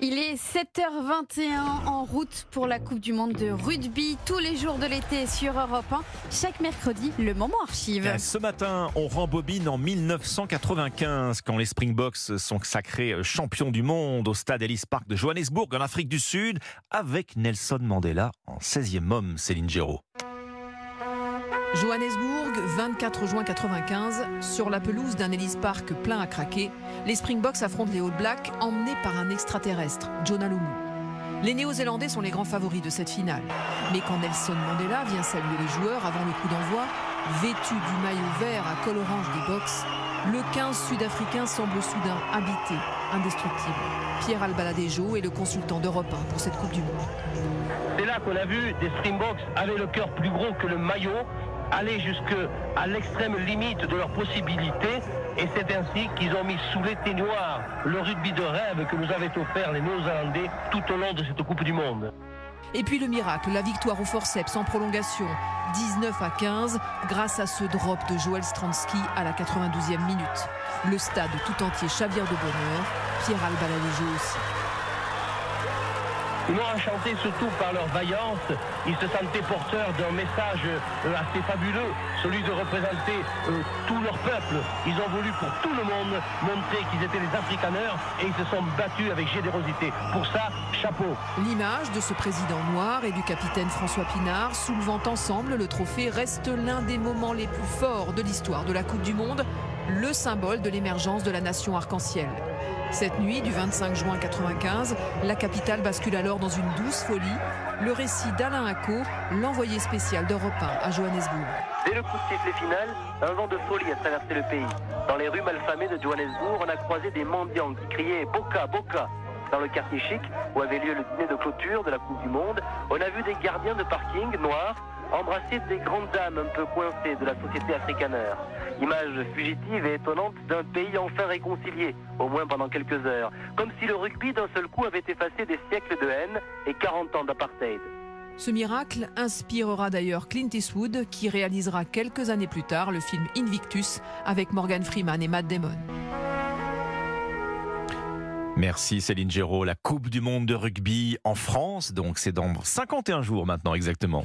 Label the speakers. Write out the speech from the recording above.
Speaker 1: Il est 7h21 en route pour la Coupe du Monde de rugby tous les jours de l'été sur Europe 1. Chaque mercredi, le moment archive.
Speaker 2: Ce matin, on rembobine en 1995 quand les Springboks sont sacrés champions du monde au stade Ellis Park de Johannesburg en Afrique du Sud avec Nelson Mandela en 16e homme, Céline Géraud.
Speaker 3: Johannesburg, 24 juin 95, sur la pelouse d'un Ellis Park plein à craquer, les Springboks affrontent les All Blacks emmenés par un extraterrestre, Jonah Lumu. Les Néo-Zélandais sont les grands favoris de cette finale. Mais quand Nelson Mandela vient saluer les joueurs avant le coup d'envoi, vêtu du maillot vert à col orange des box, le 15 sud-africain semble soudain habité, indestructible. Pierre Albaladejo est le consultant d'Europe 1 pour cette Coupe du Monde.
Speaker 4: C'est là qu'on a vu des Springboks avec le cœur plus gros que le maillot, aller jusqu'à l'extrême limite de leurs possibilités. Et c'est ainsi qu'ils ont mis sous l'éteignoir le rugby de rêve que nous avaient offert les Néo-Zélandais tout au long de cette Coupe du Monde.
Speaker 3: Et puis le miracle, la victoire au forceps en prolongation, 19 à 15, grâce à ce drop de Joël Stransky à la 92e minute. Le stade tout entier chavire de bonheur, Pierre Albaladejo aussi.
Speaker 4: Ils m'ont enchanté surtout par leur vaillance. Ils se sentaient porteurs d'un message euh, assez fabuleux, celui de représenter euh, tout leur peuple. Ils ont voulu pour tout le monde montrer qu'ils étaient des africaneurs et ils se sont battus avec générosité. Pour ça, chapeau.
Speaker 3: L'image de ce président noir et du capitaine François Pinard soulevant ensemble le trophée reste l'un des moments les plus forts de l'histoire de la Coupe du Monde, le symbole de l'émergence de la nation arc-en-ciel. Cette nuit du 25 juin 95, la capitale bascule alors dans une douce folie. Le récit d'Alain Acco, l'envoyé spécial d'Europe 1 à Johannesburg.
Speaker 4: Dès le coup de sifflet final, un vent de folie a traversé le pays. Dans les rues malfamées de Johannesburg, on a croisé des mendiants qui criaient Boca, Boca. Dans le quartier chic, où avait lieu le dîner de clôture de la Coupe du Monde, on a vu des gardiens de parking noirs embrasser des grandes dames un peu coincées de la société africaneur. Image fugitive et étonnante d'un pays enfin réconcilié, au moins pendant quelques heures. Comme si le rugby d'un seul coup avait effacé des siècles de haine et 40 ans d'apartheid.
Speaker 3: Ce miracle inspirera d'ailleurs Clint Eastwood qui réalisera quelques années plus tard le film Invictus avec Morgan Freeman et Matt Damon.
Speaker 2: Merci Céline Géraud. La Coupe du Monde de rugby en France, donc c'est dans 51 jours maintenant exactement.